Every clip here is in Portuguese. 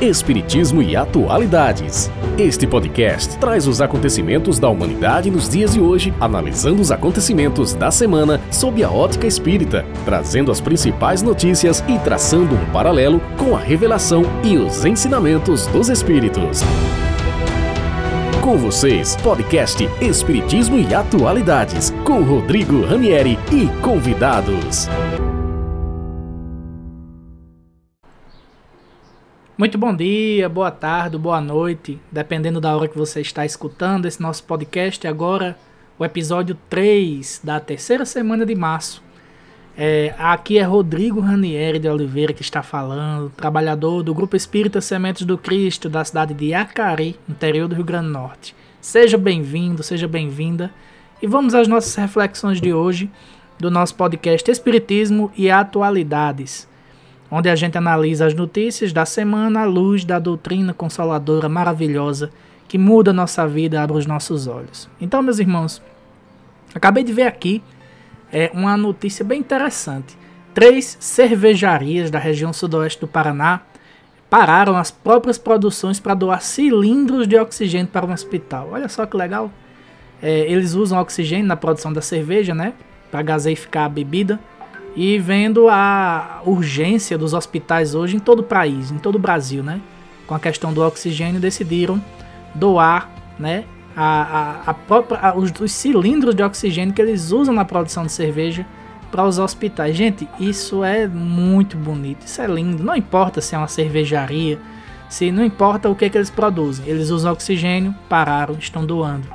Espiritismo e Atualidades. Este podcast traz os acontecimentos da humanidade nos dias de hoje, analisando os acontecimentos da semana sob a ótica espírita, trazendo as principais notícias e traçando um paralelo com a revelação e os ensinamentos dos Espíritos. Com vocês, podcast Espiritismo e Atualidades, com Rodrigo Ranieri e convidados. Muito bom dia, boa tarde, boa noite, dependendo da hora que você está escutando esse nosso podcast. Agora, o episódio 3 da terceira semana de março. É, aqui é Rodrigo Ranieri de Oliveira que está falando, trabalhador do Grupo Espírita Sementes do Cristo da cidade de Acari, interior do Rio Grande do Norte. Seja bem-vindo, seja bem-vinda e vamos às nossas reflexões de hoje do nosso podcast Espiritismo e Atualidades onde a gente analisa as notícias da semana à luz da doutrina consoladora maravilhosa que muda a nossa vida, abre os nossos olhos. Então, meus irmãos, acabei de ver aqui é, uma notícia bem interessante. Três cervejarias da região sudoeste do Paraná pararam as próprias produções para doar cilindros de oxigênio para um hospital. Olha só que legal. É, eles usam oxigênio na produção da cerveja, né? Para gaseificar a bebida e vendo a urgência dos hospitais hoje em todo o país, em todo o Brasil, né? Com a questão do oxigênio, decidiram doar, né? A, a, a própria, a, os, os, cilindros de oxigênio que eles usam na produção de cerveja para os hospitais. Gente, isso é muito bonito, isso é lindo. Não importa se é uma cervejaria, se não importa o que, que eles produzem, eles usam oxigênio, pararam, estão doando.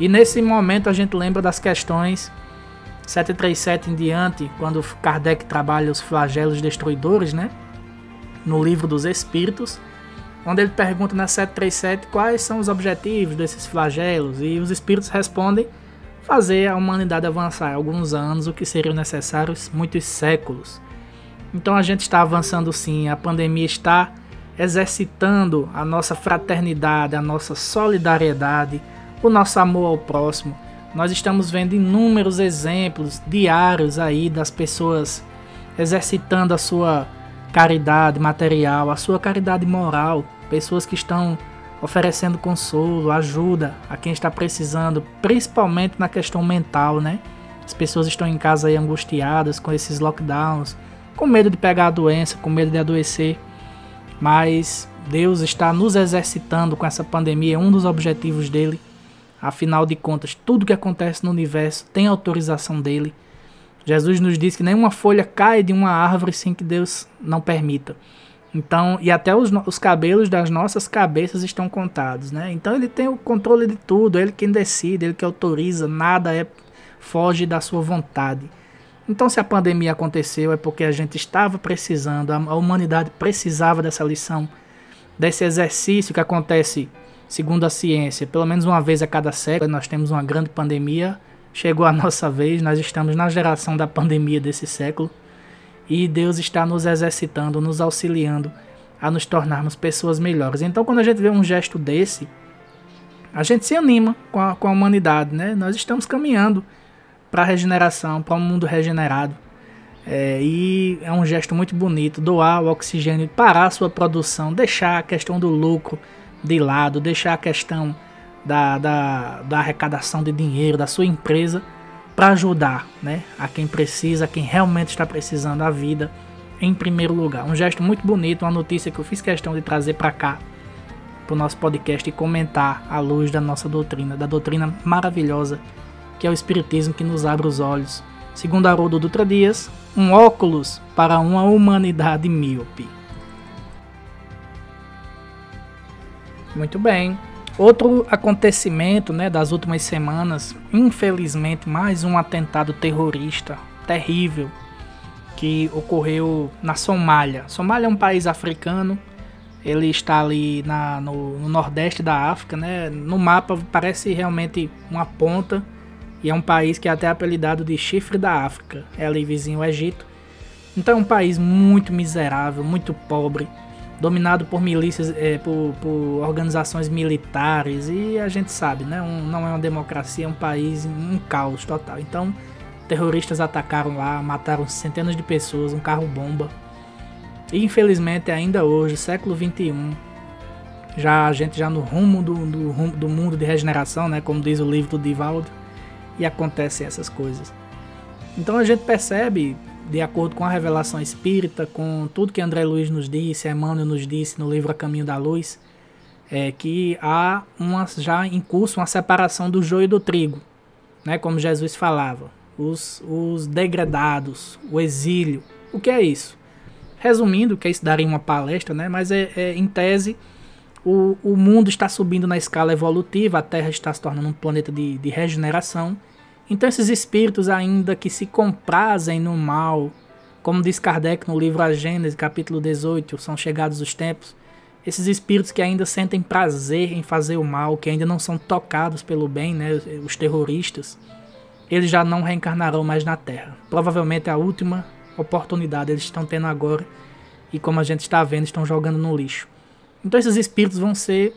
E nesse momento a gente lembra das questões 737 em diante, quando Kardec trabalha os flagelos destruidores, né? No livro dos Espíritos, onde ele pergunta na 737 quais são os objetivos desses flagelos, e os Espíritos respondem fazer a humanidade avançar alguns anos, o que seriam necessários muitos séculos. Então a gente está avançando sim, a pandemia está exercitando a nossa fraternidade, a nossa solidariedade, o nosso amor ao próximo nós estamos vendo inúmeros exemplos diários aí das pessoas exercitando a sua caridade material, a sua caridade moral, pessoas que estão oferecendo consolo, ajuda a quem está precisando, principalmente na questão mental, né? As pessoas estão em casa aí angustiadas com esses lockdowns, com medo de pegar a doença, com medo de adoecer. Mas Deus está nos exercitando com essa pandemia, é um dos objetivos dele Afinal de contas, tudo que acontece no universo tem autorização dele. Jesus nos diz que nenhuma folha cai de uma árvore sem que Deus não permita. Então, e até os, os cabelos das nossas cabeças estão contados, né? Então ele tem o controle de tudo, ele quem decide, ele que autoriza, nada é foge da sua vontade. Então, se a pandemia aconteceu, é porque a gente estava precisando, a, a humanidade precisava dessa lição, desse exercício que acontece Segundo a ciência, pelo menos uma vez a cada século nós temos uma grande pandemia. Chegou a nossa vez, nós estamos na geração da pandemia desse século. E Deus está nos exercitando, nos auxiliando a nos tornarmos pessoas melhores. Então, quando a gente vê um gesto desse, a gente se anima com a, com a humanidade, né? Nós estamos caminhando para a regeneração, para um mundo regenerado. É, e é um gesto muito bonito doar o oxigênio, parar a sua produção, deixar a questão do lucro de lado, deixar a questão da, da, da arrecadação de dinheiro da sua empresa para ajudar né, a quem precisa, a quem realmente está precisando da vida em primeiro lugar. Um gesto muito bonito, uma notícia que eu fiz questão de trazer para cá, para o nosso podcast e comentar à luz da nossa doutrina, da doutrina maravilhosa que é o Espiritismo que nos abre os olhos. Segundo Haroldo Dutra Dias, um óculos para uma humanidade míope. Muito bem. Outro acontecimento né, das últimas semanas, infelizmente, mais um atentado terrorista terrível que ocorreu na Somália. Somália é um país africano, ele está ali na, no, no, nordeste da África, né? No mapa parece realmente uma ponta e é um país que é até apelidado de chifre da África, é ali vizinho ao Egito. Então é um país muito miserável, muito pobre, dominado por milícias, é, por, por, organizações militares e a gente sabe, né? Um, não é uma democracia, é um país um caos total. Então, terroristas atacaram lá, mataram centenas de pessoas, um carro bomba. E infelizmente ainda hoje, século 21, já a gente já no rumo do, do, do mundo de regeneração, né? Como diz o livro do Divaldo, e acontecem essas coisas. Então a gente percebe, de acordo com a revelação espírita, com tudo que André Luiz nos disse, Emmanuel nos disse no livro A Caminho da Luz, é que há uma, já em curso uma separação do joio do trigo, né? Como Jesus falava, os, os degradados, o exílio. O que é isso? Resumindo, que isso daria uma palestra, né? Mas é, é em tese o, o mundo está subindo na escala evolutiva, a Terra está se tornando um planeta de, de regeneração. Então, esses espíritos, ainda que se comprazem no mal, como diz Kardec no livro A Gênese, capítulo 18, são chegados os tempos, esses espíritos que ainda sentem prazer em fazer o mal, que ainda não são tocados pelo bem, né, os terroristas, eles já não reencarnarão mais na Terra. Provavelmente é a última oportunidade eles estão tendo agora e como a gente está vendo, estão jogando no lixo. Então esses espíritos vão ser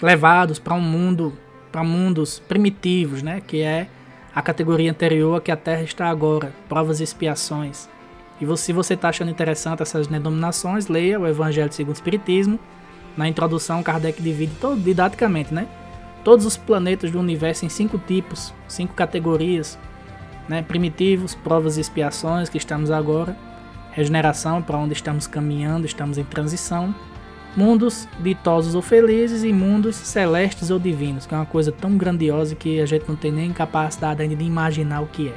levados para um mundo, para mundos primitivos, né, que é a categoria anterior a que a Terra está agora, provas e expiações. E se você está achando interessante essas denominações, leia o Evangelho segundo o Espiritismo. Na introdução, Kardec divide todo, didaticamente, né? Todos os planetas do universo em cinco tipos, cinco categorias, né? Primitivos, provas e expiações, que estamos agora. Regeneração, para onde estamos caminhando, estamos em transição mundos ditosos ou felizes e mundos celestes ou divinos, que é uma coisa tão grandiosa que a gente não tem nem capacidade ainda de imaginar o que é.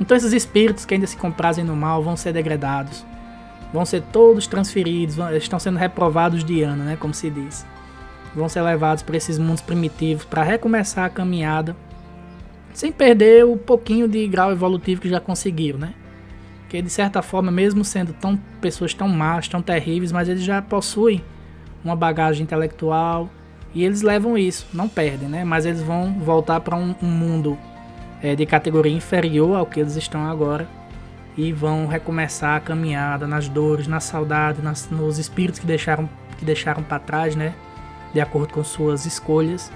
Então esses espíritos que ainda se comprazem no mal vão ser degradados, vão ser todos transferidos, vão, estão sendo reprovados de ano, né, como se diz. Vão ser levados para esses mundos primitivos para recomeçar a caminhada, sem perder o pouquinho de grau evolutivo que já conseguiram, né? Que de certa forma, mesmo sendo tão pessoas tão más, tão terríveis, mas eles já possuem uma bagagem intelectual e eles levam isso, não perdem, né? Mas eles vão voltar para um, um, mundo é, de categoria inferior ao que eles estão agora e vão recomeçar a caminhada nas dores, na saudade, nas, nos espíritos que deixaram que deixaram para trás, né? De acordo com suas escolhas,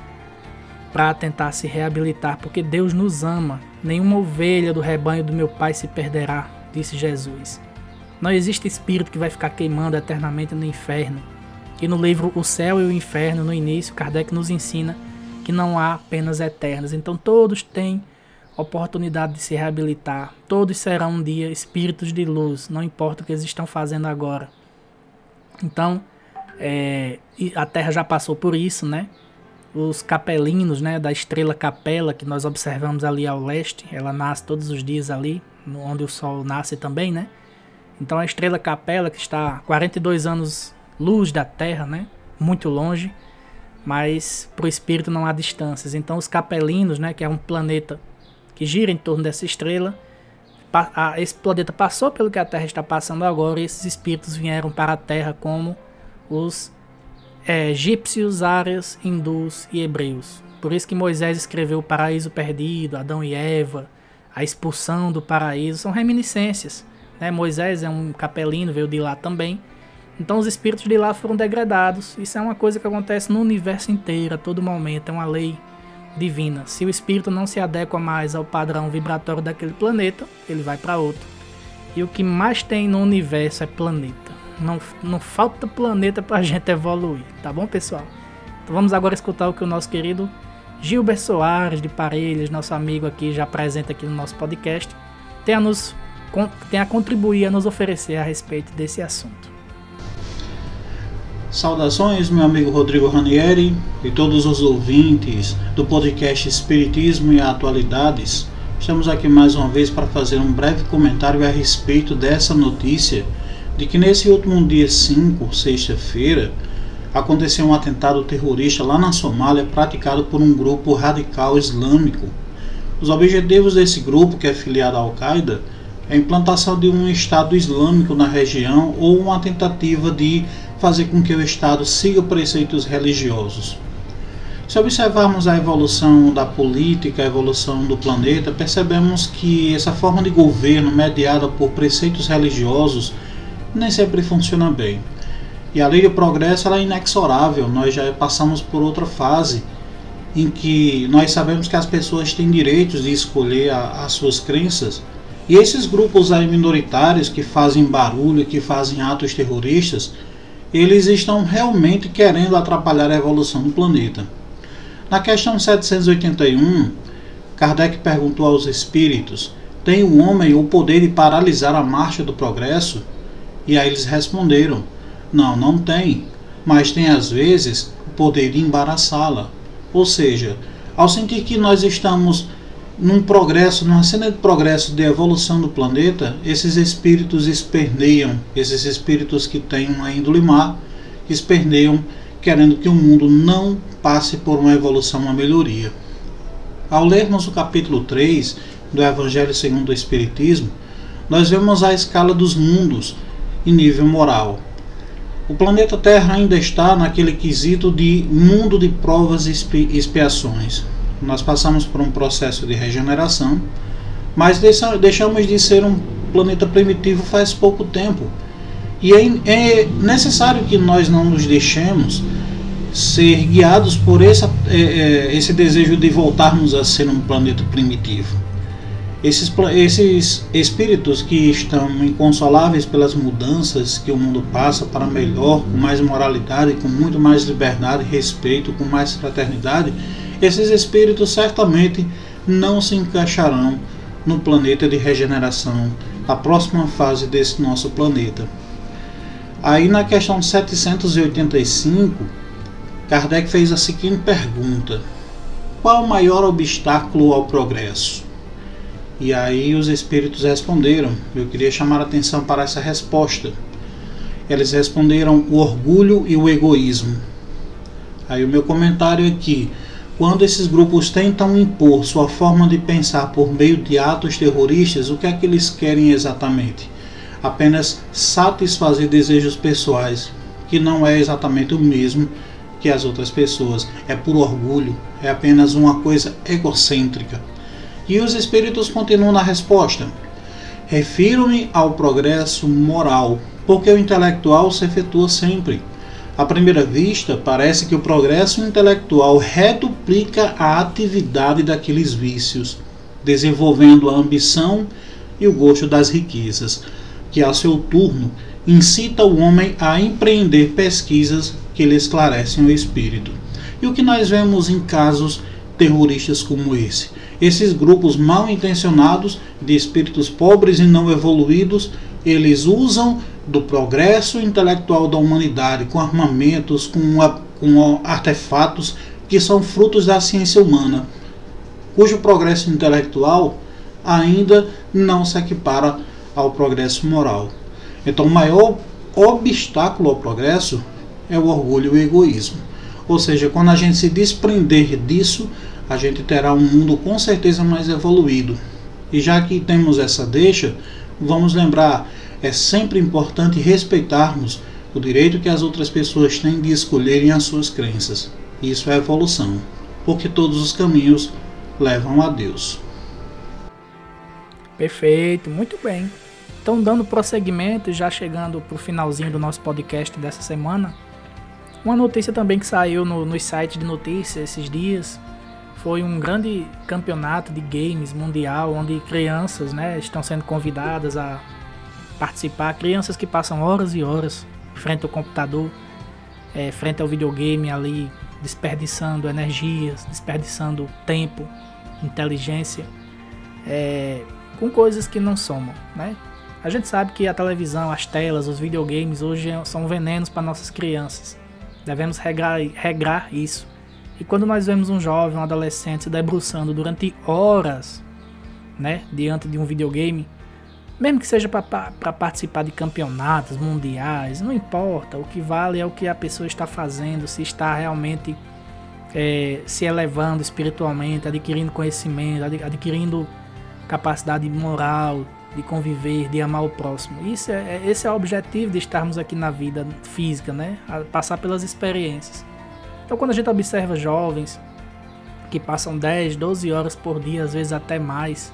para tentar se reabilitar, porque Deus nos ama. Nenhuma ovelha do rebanho do meu Pai se perderá, disse Jesus. Não existe espírito que vai ficar queimando eternamente no inferno. E no livro O Céu e o Inferno, no início, Kardec nos ensina que não há penas eternas. Então todos têm oportunidade de se reabilitar. Todos serão um dia espíritos de luz, não importa o que eles estão fazendo agora. Então, é, a Terra já passou por isso, né? Os capelinos, né, da estrela Capela que nós observamos ali ao leste, ela nasce todos os dias ali, onde o Sol nasce também, né? Então a estrela Capela, que está 42 anos luz da Terra, né? Muito longe, mas para o espírito não há distâncias. Então os capelinos, né? Que é um planeta que gira em torno dessa estrela, esse planeta passou pelo que a Terra está passando agora e esses espíritos vieram para a Terra como os é, egípcios, árias, hindus e hebreus. Por isso que Moisés escreveu o Paraíso Perdido, Adão e Eva, a expulsão do paraíso, são reminiscências. Né? Moisés é um capelino, veio de lá também. Então os espíritos de lá foram degradados. Isso é uma coisa que acontece no universo inteiro, a todo momento, é uma lei divina. Se o espírito não se adequa mais ao padrão vibratório daquele planeta, ele vai para outro. E o que mais tem no universo é planeta. Não, não falta planeta para a gente evoluir, tá bom, pessoal? Então vamos agora escutar o que o nosso querido Gilber Soares de Parelhas, nosso amigo aqui, já presente aqui no nosso podcast, tem a, nos, tem a contribuir, a nos oferecer a respeito desse assunto. Saudações, meu amigo Rodrigo Ranieri e todos os ouvintes do podcast Espiritismo e Atualidades. Estamos aqui mais uma vez para fazer um breve comentário a respeito dessa notícia de que nesse último dia 5, sexta-feira, aconteceu um atentado terrorista lá na Somália praticado por um grupo radical islâmico. Os objetivos desse grupo, que é filiado à Al-Qaeda, é a implantação de um Estado Islâmico na região ou uma tentativa de fazer com que o Estado siga preceitos religiosos. Se observarmos a evolução da política, a evolução do planeta, percebemos que essa forma de governo mediada por preceitos religiosos nem sempre funciona bem. E a lei do progresso ela é inexorável. Nós já passamos por outra fase em que nós sabemos que as pessoas têm direitos de escolher a, as suas crenças. E esses grupos aí minoritários que fazem barulho, que fazem atos terroristas, eles estão realmente querendo atrapalhar a evolução do planeta. Na questão 781, Kardec perguntou aos espíritos: tem o homem o poder de paralisar a marcha do progresso? E aí eles responderam: não, não tem, mas tem às vezes o poder de embaraçá-la. Ou seja, ao sentir que nós estamos num progresso, numa cena de progresso de evolução do planeta, esses espíritos esperneiam, esses espíritos que têm uma índole má, esperneiam querendo que o mundo não passe por uma evolução, uma melhoria. Ao lermos o capítulo 3 do Evangelho segundo o Espiritismo, nós vemos a escala dos mundos em nível moral. O planeta Terra ainda está naquele quesito de mundo de provas e expiações. Nós passamos por um processo de regeneração, mas deixamos de ser um planeta primitivo faz pouco tempo. E é, é necessário que nós não nos deixemos ser guiados por é, é, esse desejo de voltarmos a ser um planeta primitivo. Esses, esses espíritos que estão inconsoláveis pelas mudanças que o mundo passa para melhor, com mais moralidade, com muito mais liberdade, respeito, com mais fraternidade, esses espíritos certamente não se encaixarão no planeta de regeneração, a próxima fase desse nosso planeta. Aí na questão 785, Kardec fez a seguinte pergunta: Qual o maior obstáculo ao progresso? E aí os espíritos responderam. Eu queria chamar a atenção para essa resposta. Eles responderam o orgulho e o egoísmo. Aí o meu comentário é que quando esses grupos tentam impor sua forma de pensar por meio de atos terroristas, o que é que eles querem exatamente? Apenas satisfazer desejos pessoais, que não é exatamente o mesmo que as outras pessoas. É por orgulho, é apenas uma coisa egocêntrica. E os espíritos continuam na resposta. Refiro-me ao progresso moral, porque o intelectual se efetua sempre. À primeira vista, parece que o progresso intelectual reduplica a atividade daqueles vícios, desenvolvendo a ambição e o gosto das riquezas, que a seu turno incita o homem a empreender pesquisas que lhe esclarecem o espírito. E o que nós vemos em casos terroristas como esse? Esses grupos mal intencionados de espíritos pobres e não evoluídos, eles usam do progresso intelectual da humanidade com armamentos, com, com artefatos que são frutos da ciência humana, cujo progresso intelectual ainda não se equipara ao progresso moral. Então, o maior obstáculo ao progresso é o orgulho e o egoísmo. Ou seja, quando a gente se desprender disso, a gente terá um mundo com certeza mais evoluído. E já que temos essa deixa, vamos lembrar, é sempre importante respeitarmos o direito que as outras pessoas têm de escolherem as suas crenças. Isso é evolução, porque todos os caminhos levam a Deus. Perfeito, muito bem. Então, dando prosseguimento, já chegando para o finalzinho do nosso podcast dessa semana, uma notícia também que saiu no, no site de notícias esses dias foi um grande campeonato de games mundial onde crianças né, estão sendo convidadas a participar. Crianças que passam horas e horas frente ao computador, é, frente ao videogame ali, desperdiçando energias, desperdiçando tempo, inteligência, é, com coisas que não somam. Né? A gente sabe que a televisão, as telas, os videogames hoje são venenos para nossas crianças. Devemos regrar, regrar isso. E quando nós vemos um jovem, um adolescente se debruçando durante horas, né, diante de um videogame, mesmo que seja para participar de campeonatos mundiais, não importa. O que vale é o que a pessoa está fazendo, se está realmente é, se elevando espiritualmente, adquirindo conhecimento, adquirindo capacidade moral, de conviver, de amar o próximo. Isso é, é, esse é o objetivo de estarmos aqui na vida física, né? A passar pelas experiências. Então, quando a gente observa jovens que passam 10, 12 horas por dia, às vezes até mais,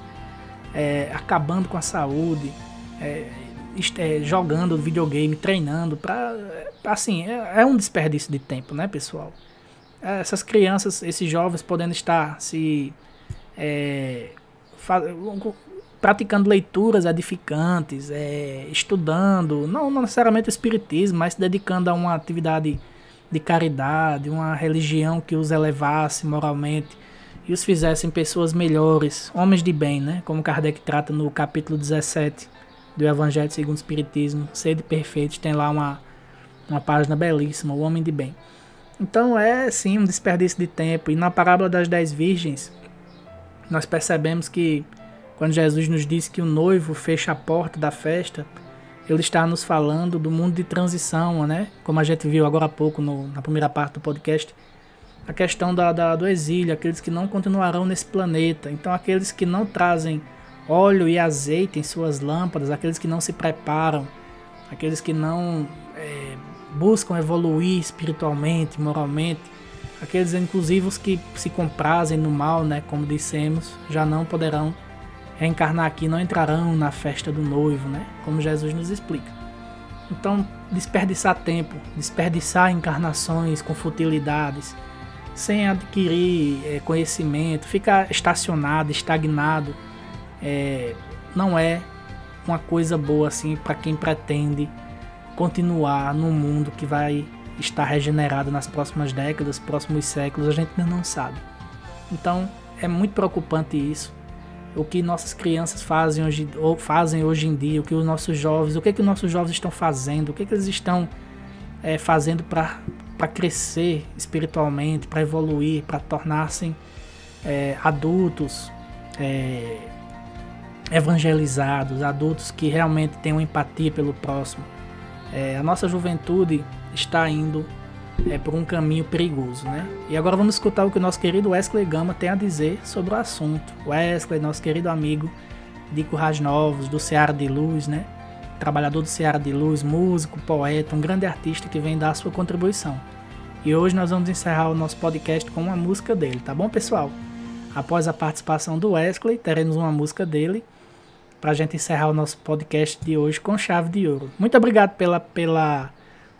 é, acabando com a saúde, é, é, jogando videogame, treinando, pra, assim, é, é, um desperdício de tempo, né, pessoal? Essas crianças, esses jovens podendo estar se é, praticando leituras edificantes, é, estudando, não, não necessariamente espiritismo, mas se dedicando a uma atividade de caridade, uma religião que os elevasse moralmente e os fizessem pessoas melhores, homens de bem, né? Como Kardec trata no capítulo 17 do Evangelho segundo o Espiritismo, Sede Perfeitos, tem lá uma, uma página belíssima, o homem de bem. Então é sim um desperdício de tempo. E na parábola das dez virgens, nós percebemos que quando Jesus nos disse que o noivo fecha a porta da festa, ele está nos falando do mundo de transição, né? Como a gente viu agora há pouco no, na primeira parte do podcast, a questão da, da, do exílio, aqueles que não continuarão nesse planeta. Então, aqueles que não trazem óleo e azeite em suas lâmpadas, aqueles que não se preparam, aqueles que não é, buscam evoluir espiritualmente, moralmente, aqueles inclusive os que se comprazem no mal, né, como dissemos, já não poderão reencarnar aqui, não entrarão na festa do noivo, né, como Jesus nos explica. Então, desperdiçar tempo, desperdiçar encarnações com futilidades, sem adquirir é, conhecimento, ficar estacionado, estagnado, é, não é uma coisa boa assim para quem pretende continuar no mundo que vai estar regenerado nas próximas décadas, próximos séculos, a gente ainda não sabe. Então é muito preocupante isso. O que nossas crianças fazem hoje, ou fazem hoje em dia, o que os nossos jovens, o que, que os nossos jovens estão fazendo, o que, que eles estão é, fazendo para crescer espiritualmente, para evoluir, para tornar-se é, adultos é, evangelizados, adultos que realmente tenham empatia pelo próximo. É, a nossa juventude está indo é, por um caminho perigoso, né? E agora vamos escutar o que o nosso querido Wesley Gama tem a dizer sobre o assunto. Wesley, nosso querido amigo de Currais Novos, do Ceará de Luz, né? Trabalhador do Ceará de Luz, músico, poeta, um grande artista que vem dar a sua contribuição. E hoje nós vamos encerrar o nosso podcast com uma música dele, tá bom, pessoal? Após a participação do Wesley, teremos uma música dele para a gente encerrar o nosso podcast de hoje com chave de ouro. Muito obrigado pela, pela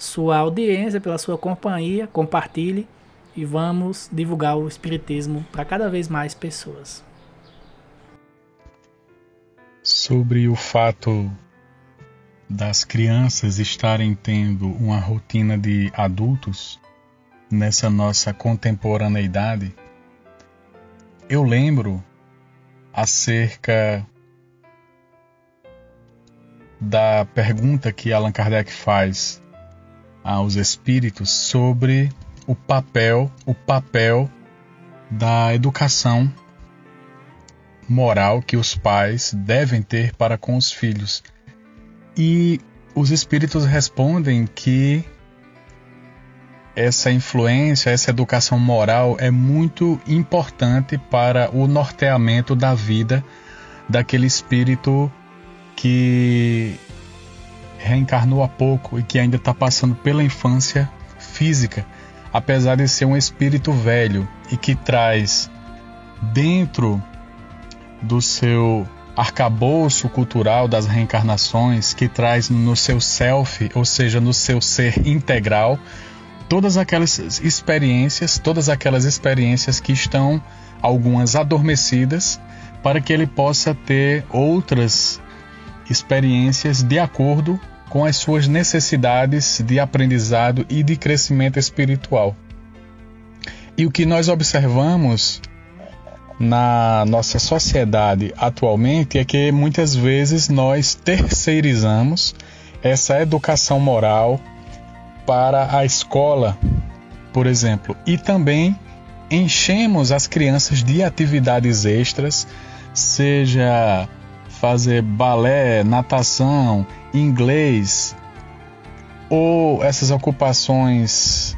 sua audiência, pela sua companhia. Compartilhe e vamos divulgar o Espiritismo para cada vez mais pessoas. Sobre o fato das crianças estarem tendo uma rotina de adultos nessa nossa contemporaneidade, eu lembro acerca da pergunta que Allan Kardec faz aos espíritos sobre o papel, o papel da educação moral que os pais devem ter para com os filhos. E os espíritos respondem que essa influência, essa educação moral é muito importante para o norteamento da vida daquele espírito que reencarnou há pouco e que ainda está passando pela infância física, apesar de ser um espírito velho e que traz dentro do seu arcabouço cultural das reencarnações, que traz no seu self, ou seja, no seu ser integral, todas aquelas experiências, todas aquelas experiências que estão algumas adormecidas, para que ele possa ter outras experiências de acordo com as suas necessidades de aprendizado e de crescimento espiritual. E o que nós observamos na nossa sociedade atualmente é que muitas vezes nós terceirizamos essa educação moral para a escola, por exemplo, e também enchemos as crianças de atividades extras, seja fazer balé, natação, inglês ou essas ocupações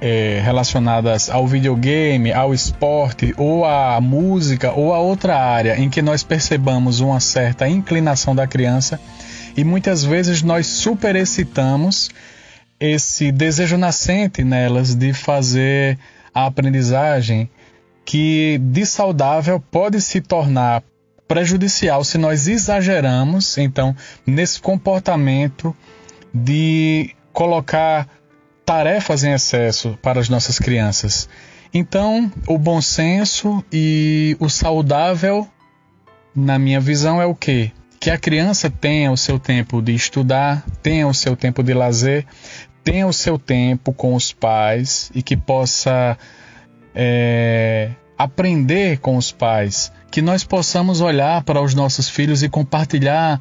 é, relacionadas ao videogame, ao esporte, ou à música, ou a outra área em que nós percebamos uma certa inclinação da criança e muitas vezes nós superexcitamos esse desejo nascente nelas de fazer a aprendizagem que de saudável pode se tornar prejudicial se nós exageramos, então, nesse comportamento de colocar tarefas em excesso para as nossas crianças. Então, o bom senso e o saudável na minha visão, é o quê? Que a criança tenha o seu tempo de estudar, tenha o seu tempo de lazer, tenha o seu tempo com os pais e que possa é, aprender com os pais, que nós possamos olhar para os nossos filhos e compartilhar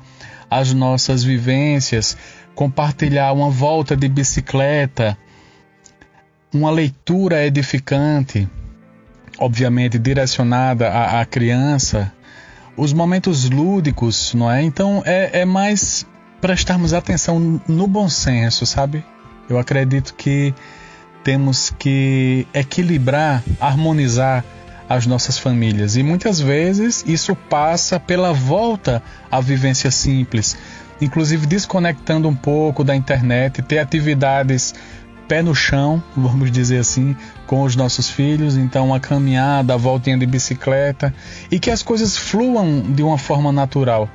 as nossas vivências, compartilhar uma volta de bicicleta, uma leitura edificante, obviamente direcionada à, à criança, os momentos lúdicos, não é? Então é, é mais prestarmos atenção no bom senso, sabe? Eu acredito que temos que equilibrar, harmonizar as nossas famílias. E muitas vezes isso passa pela volta à vivência simples, inclusive desconectando um pouco da internet, ter atividades pé no chão, vamos dizer assim, com os nossos filhos, então uma caminhada, a voltinha de bicicleta e que as coisas fluam de uma forma natural.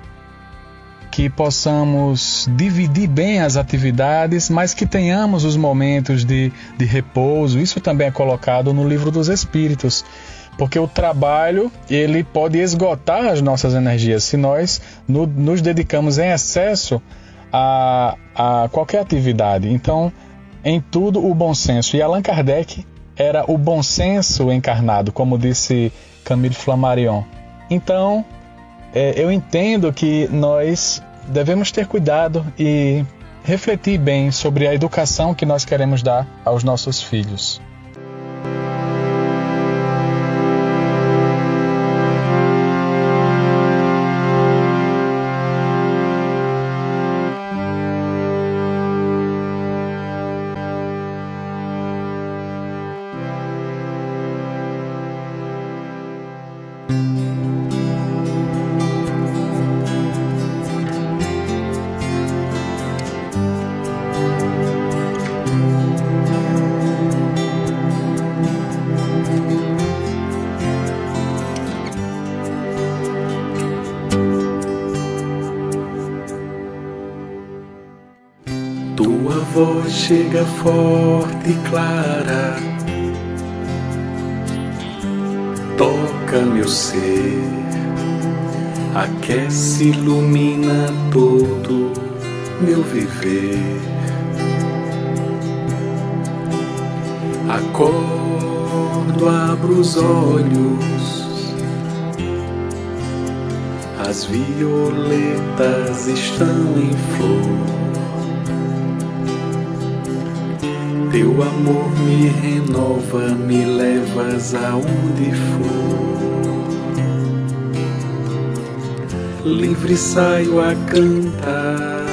Que possamos dividir bem as atividades, mas que tenhamos os momentos de, de repouso. Isso também é colocado no livro dos Espíritos porque o trabalho ele pode esgotar as nossas energias se nós no, nos dedicamos em excesso a, a qualquer atividade. Então, em tudo o bom senso. E Allan Kardec era o bom senso encarnado, como disse Camille Flammarion. Então, é, eu entendo que nós devemos ter cuidado e refletir bem sobre a educação que nós queremos dar aos nossos filhos. Voz chega forte e clara, toca meu ser, aquece, ilumina todo meu viver. Acordo, abro os olhos, as violetas estão em flor. Teu amor me renova, me levas aonde for. Livre saio a cantar,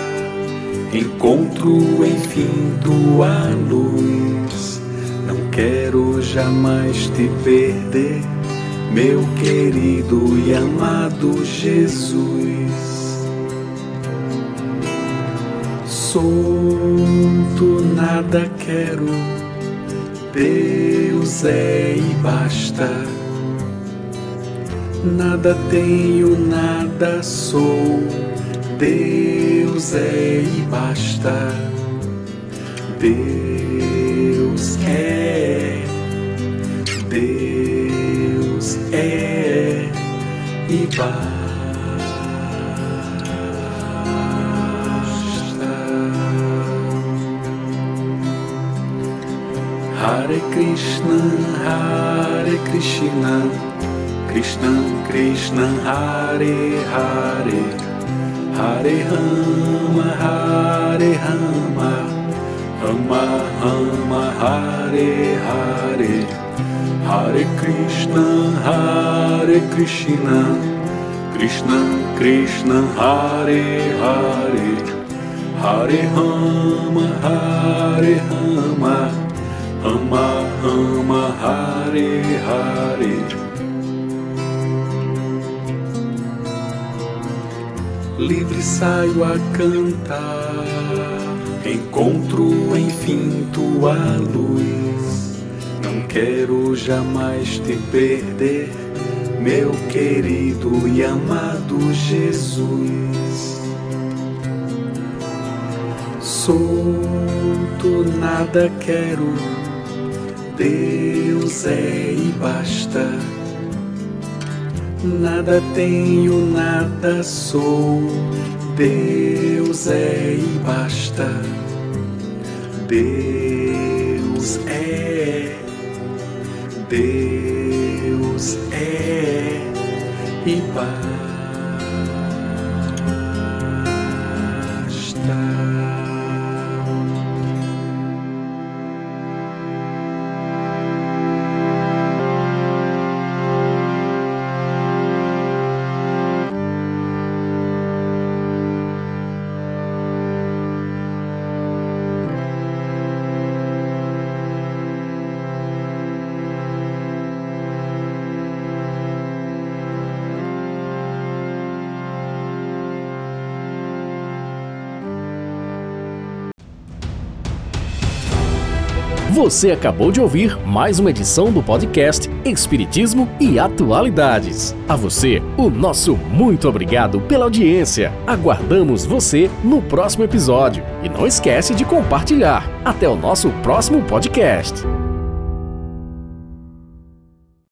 encontro enfim tua luz. Não quero jamais te perder, meu querido e amado Jesus. Solto, nada quero. Deus é e basta. Nada tenho, nada sou. Deus é e basta. Deus é. Deus é e basta. Hare Krishna, Hare Krishna, Krishna Krishna, Hare Hare, Hare Rama, Hare Rama, Rama Rama, Hare Hare, Hare Krishna, Hare Krishna, Krishna Krishna, Hare Hare, Hare Rama, Hare Rama. Ama, ama, Hare, Hare. Livre saio a cantar, encontro enfim tua luz. Não quero jamais te perder, meu querido e amado Jesus. Solto nada quero Deus é e basta. Nada tenho, nada sou. Deus é e basta. Deus é. Deus é e basta. Você acabou de ouvir mais uma edição do podcast Espiritismo e Atualidades. A você, o nosso muito obrigado pela audiência. Aguardamos você no próximo episódio. E não esquece de compartilhar. Até o nosso próximo podcast.